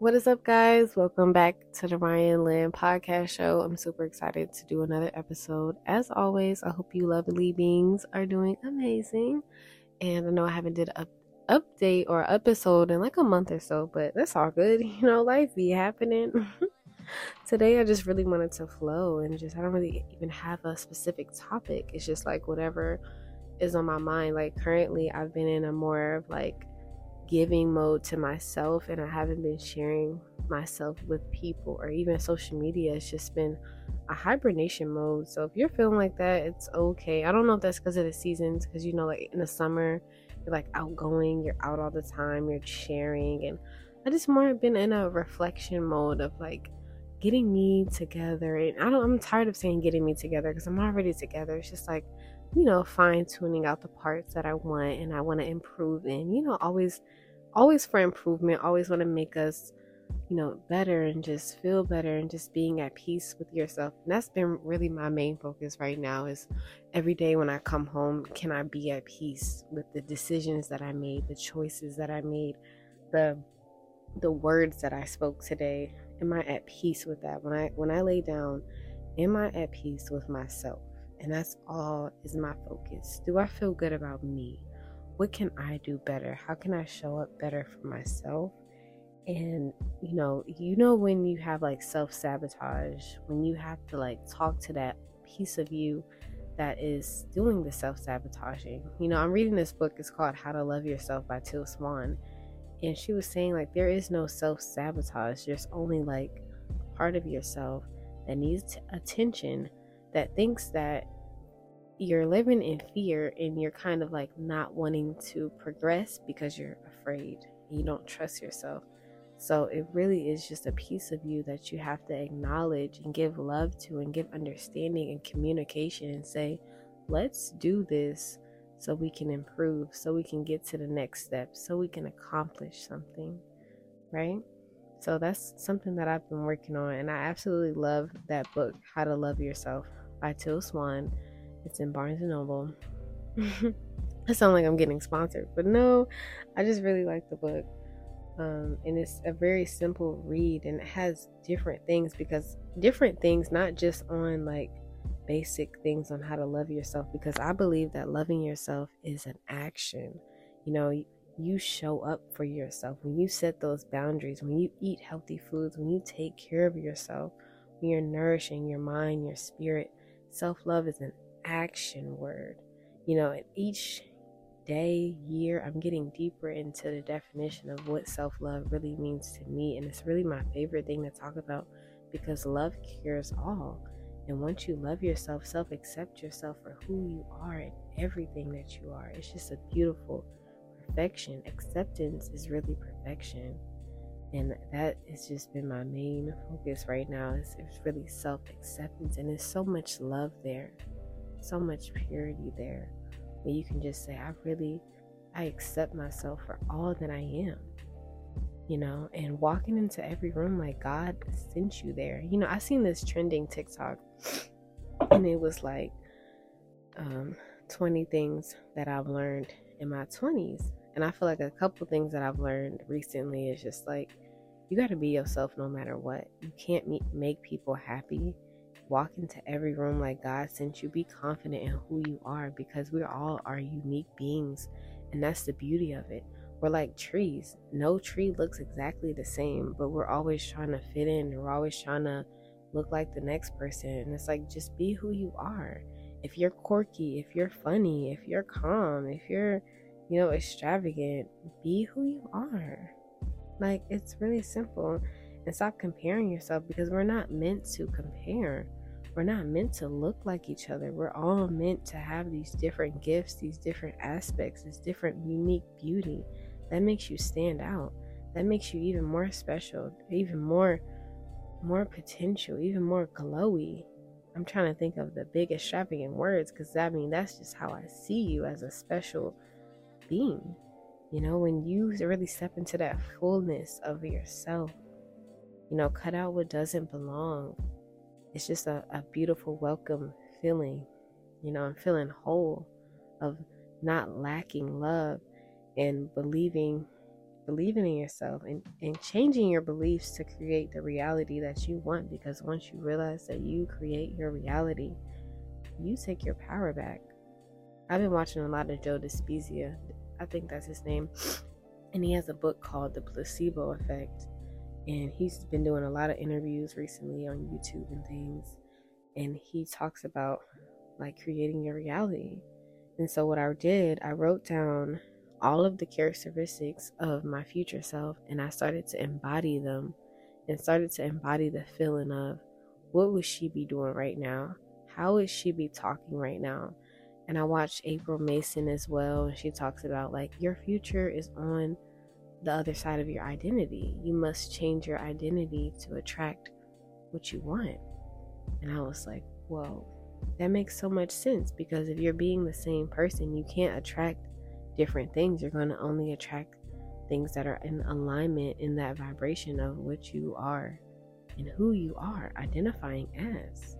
What is up, guys? Welcome back to the Ryan Lynn podcast show. I'm super excited to do another episode. As always, I hope you lovely beings are doing amazing. And I know I haven't did an update or episode in like a month or so, but that's all good. You know, life be happening. Today, I just really wanted to flow and just, I don't really even have a specific topic. It's just like whatever is on my mind. Like currently, I've been in a more of like giving mode to myself and I haven't been sharing myself with people or even social media. It's just been a hibernation mode. So if you're feeling like that, it's okay. I don't know if that's because of the seasons, because you know, like in the summer, you're like outgoing, you're out all the time, you're sharing, and I just more been in a reflection mode of like getting me together. And I don't, I'm tired of saying getting me together because I'm already together. It's just like, you know, fine tuning out the parts that I want and I want to improve in, you know, always always for improvement, always want to make us, you know, better and just feel better and just being at peace with yourself. And that's been really my main focus right now is every day when I come home, can I be at peace with the decisions that I made, the choices that I made, the the words that I spoke today? Am I at peace with that? When I when I lay down, am I at peace with myself? And that's all is my focus. Do I feel good about me? What can I do better? How can I show up better for myself? And you know, you know when you have like self-sabotage, when you have to like talk to that piece of you that is doing the self-sabotaging. You know, I'm reading this book, it's called How to Love Yourself by Teal Swan. And she was saying like there is no self-sabotage. There's only like part of yourself that needs attention that thinks that you're living in fear and you're kind of like not wanting to progress because you're afraid you don't trust yourself. So it really is just a piece of you that you have to acknowledge and give love to and give understanding and communication and say, let's do this so we can improve, so we can get to the next step, so we can accomplish something, right? So that's something that I've been working on, and I absolutely love that book, How to Love Yourself by Teal Swan. It's in Barnes and Noble. I sound like I'm getting sponsored, but no, I just really like the book. Um, and it's a very simple read and it has different things because different things, not just on like basic things on how to love yourself, because I believe that loving yourself is an action. You know, you show up for yourself when you set those boundaries, when you eat healthy foods, when you take care of yourself, when you're nourishing your mind, your spirit. Self love is an action word. You know, and each day, year, I'm getting deeper into the definition of what self love really means to me. And it's really my favorite thing to talk about because love cures all. And once you love yourself, self accept yourself for who you are and everything that you are, it's just a beautiful perfection. Acceptance is really perfection. And that has just been my main focus right now. Is it's really self acceptance, and there's so much love there so much purity there where you can just say, I really, I accept myself for all that I am, you know, and walking into every room like God sent you there. You know, I seen this trending TikTok and it was like um, 20 things that I've learned in my 20s. And I feel like a couple things that I've learned recently is just like, you got to be yourself no matter what. You can't make people happy walk into every room like God sent you. Be confident in who you are because we all are unique beings, and that's the beauty of it. We're like trees. No tree looks exactly the same, but we're always trying to fit in. We're always trying to look like the next person. And it's like, just be who you are. If you're quirky, if you're funny, if you're calm, if you're, you know, extravagant, be who you are. Like, it's really simple. And stop comparing yourself because we're not meant to compare. We're not meant to look like each other. We're all meant to have these different gifts, these different aspects, this different unique beauty that makes you stand out. That makes you even more special, even more more potential, even more glowy. I'm trying to think of the big extravagant words because I mean that's just how I see you as a special being. You know, when you really step into that fullness of yourself, you know, cut out what doesn't belong, it's just a, a beautiful welcome feeling. You know, I'm feeling whole of not lacking love and believing believing in yourself and, and changing your beliefs to create the reality that you want. Because once you realize that you create your reality, you take your power back. I've been watching a lot of Joe Dispenza. I think that's his name. And he has a book called The Placebo Effect. And he's been doing a lot of interviews recently on YouTube and things. And he talks about like creating your reality. And so, what I did, I wrote down all of the characteristics of my future self and I started to embody them and started to embody the feeling of what would she be doing right now? How would she be talking right now? And I watched April Mason as well, and she talks about like your future is on the other side of your identity. You must change your identity to attract what you want. And I was like, whoa, that makes so much sense because if you're being the same person, you can't attract different things. You're going to only attract things that are in alignment in that vibration of what you are and who you are identifying as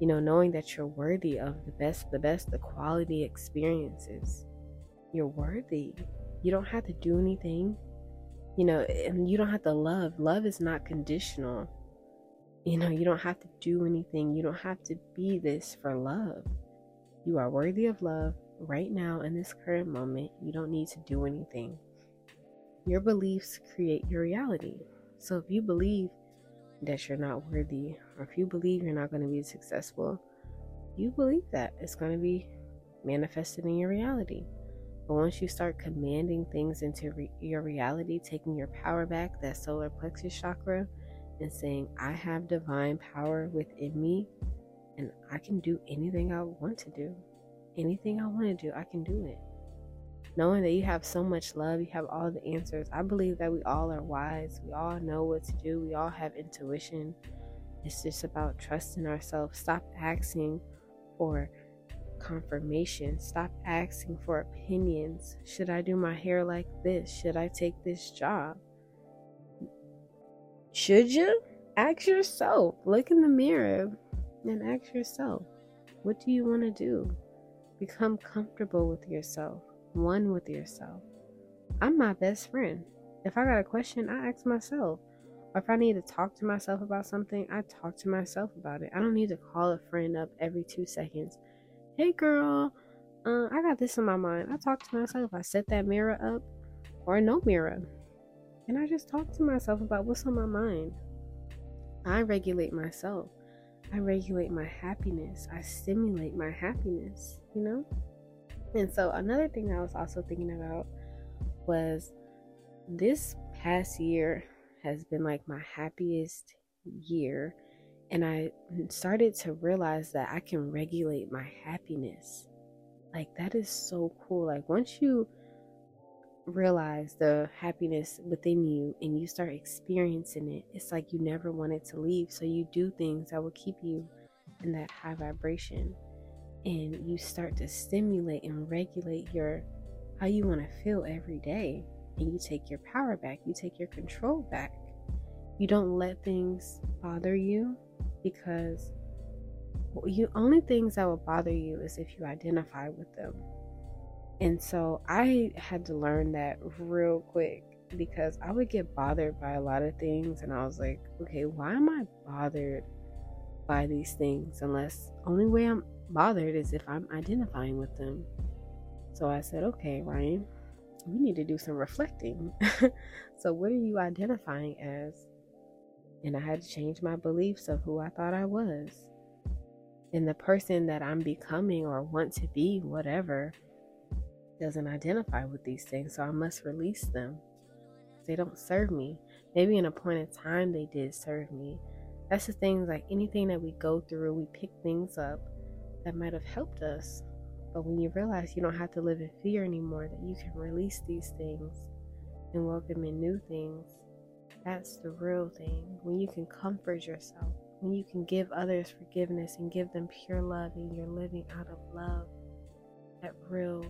you know, knowing that you're worthy of the best, the best, the quality experiences. You're worthy. You don't have to do anything, you know, and you don't have to love. Love is not conditional. You know, you don't have to do anything. You don't have to be this for love. You are worthy of love right now in this current moment. You don't need to do anything. Your beliefs create your reality. So if you believe that you're not worthy, or if you believe you're not going to be successful, you believe that it's going to be manifested in your reality. But once you start commanding things into re- your reality, taking your power back, that solar plexus chakra, and saying, I have divine power within me, and I can do anything I want to do. Anything I want to do, I can do it knowing that you have so much love, you have all the answers. I believe that we all are wise. We all know what to do. We all have intuition. It's just about trusting ourselves. Stop asking for confirmation. Stop asking for opinions. Should I do my hair like this? Should I take this job? Should you? Ask yourself. Look in the mirror and ask yourself, what do you want to do? Become comfortable with yourself one with yourself. I'm my best friend. If I got a question, I ask myself. Or if I need to talk to myself about something, I talk to myself about it. I don't need to call a friend up every two seconds. Hey girl, uh, I got this in my mind. I talk to myself. I set that mirror up or no mirror. And I just talk to myself about what's on my mind. I regulate myself. I regulate my happiness. I stimulate my happiness, you know? And so another thing I was also thinking about was this past year has been like my happiest year and I started to realize that I can regulate my happiness. Like that is so cool. Like once you realize the happiness within you and you start experiencing it, it's like you never want it to leave. So you do things that will keep you in that high vibration and you start to stimulate and regulate your how you want to feel every day and you take your power back you take your control back you don't let things bother you because you only things that will bother you is if you identify with them and so i had to learn that real quick because i would get bothered by a lot of things and i was like okay why am i bothered by these things unless only way i'm bothered is if I'm identifying with them. So I said, okay, Ryan, we need to do some reflecting. so, what are you identifying as? And I had to change my beliefs of who I thought I was. And the person that I'm becoming or want to be, whatever, doesn't identify with these things. So I must release them. They don't serve me. Maybe in a point in time they did serve me. That's the thing, like anything that we go through, we pick things up that might have helped us. But when you realize you don't have to live in fear anymore, that you can release these things and welcome in new things, that's the real thing. When you can comfort yourself, when you can give others forgiveness and give them pure love, and you're living out of love, that real,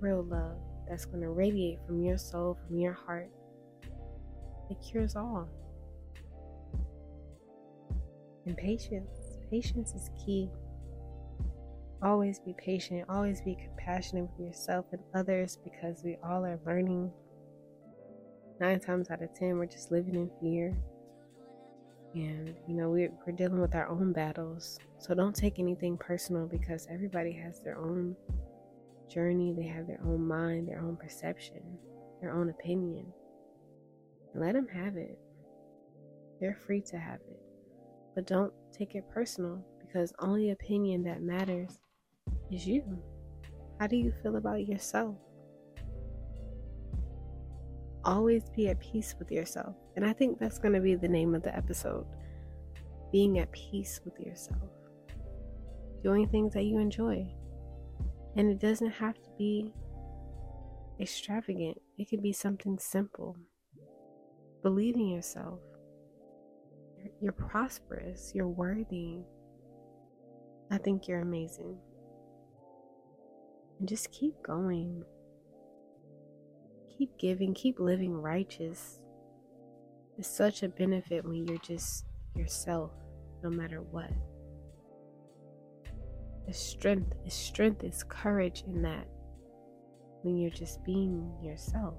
real love that's going to radiate from your soul, from your heart, it cures all. And patience. Patience is key. Always be patient, always be compassionate with yourself and others because we all are learning nine times out of ten, we're just living in fear. And, you know, we're, we're dealing with our own battles. So don't take anything personal because everybody has their own journey, they have their own mind, their own perception, their own opinion. Let them have it. They're free to have it. But don't take it personal because only opinion that matters is you. How do you feel about yourself? Always be at peace with yourself. And I think that's going to be the name of the episode being at peace with yourself, doing things that you enjoy. And it doesn't have to be extravagant, it could be something simple. Believe in yourself. You're prosperous, you're worthy. I think you're amazing. And just keep going. Keep giving, keep living righteous. It's such a benefit when you're just yourself, no matter what. The strength is strength is courage in that when you're just being yourself.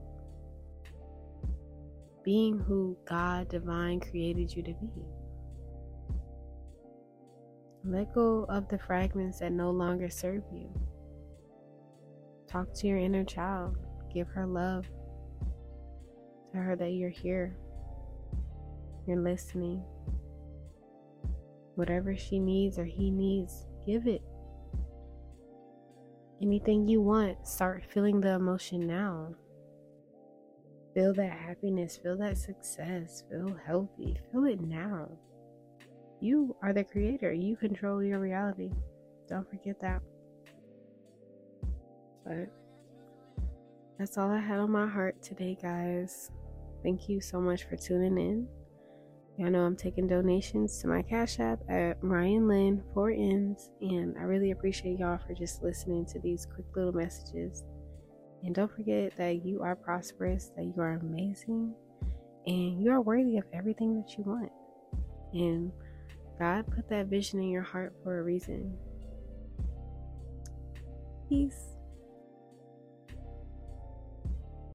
Being who God divine created you to be. Let go of the fragments that no longer serve you. Talk to your inner child. Give her love. Tell her that you're here. You're listening. Whatever she needs or he needs, give it. Anything you want, start feeling the emotion now. Feel that happiness, feel that success, feel healthy, feel it now. You are the creator. You control your reality. Don't forget that. But that's all I had on my heart today, guys. Thank you so much for tuning in. Y'all know I'm taking donations to my Cash App at Ryan Lynn, four N's, and I really appreciate y'all for just listening to these quick little messages. And don't forget that you are prosperous, that you are amazing, and you are worthy of everything that you want. And God put that vision in your heart for a reason. Peace.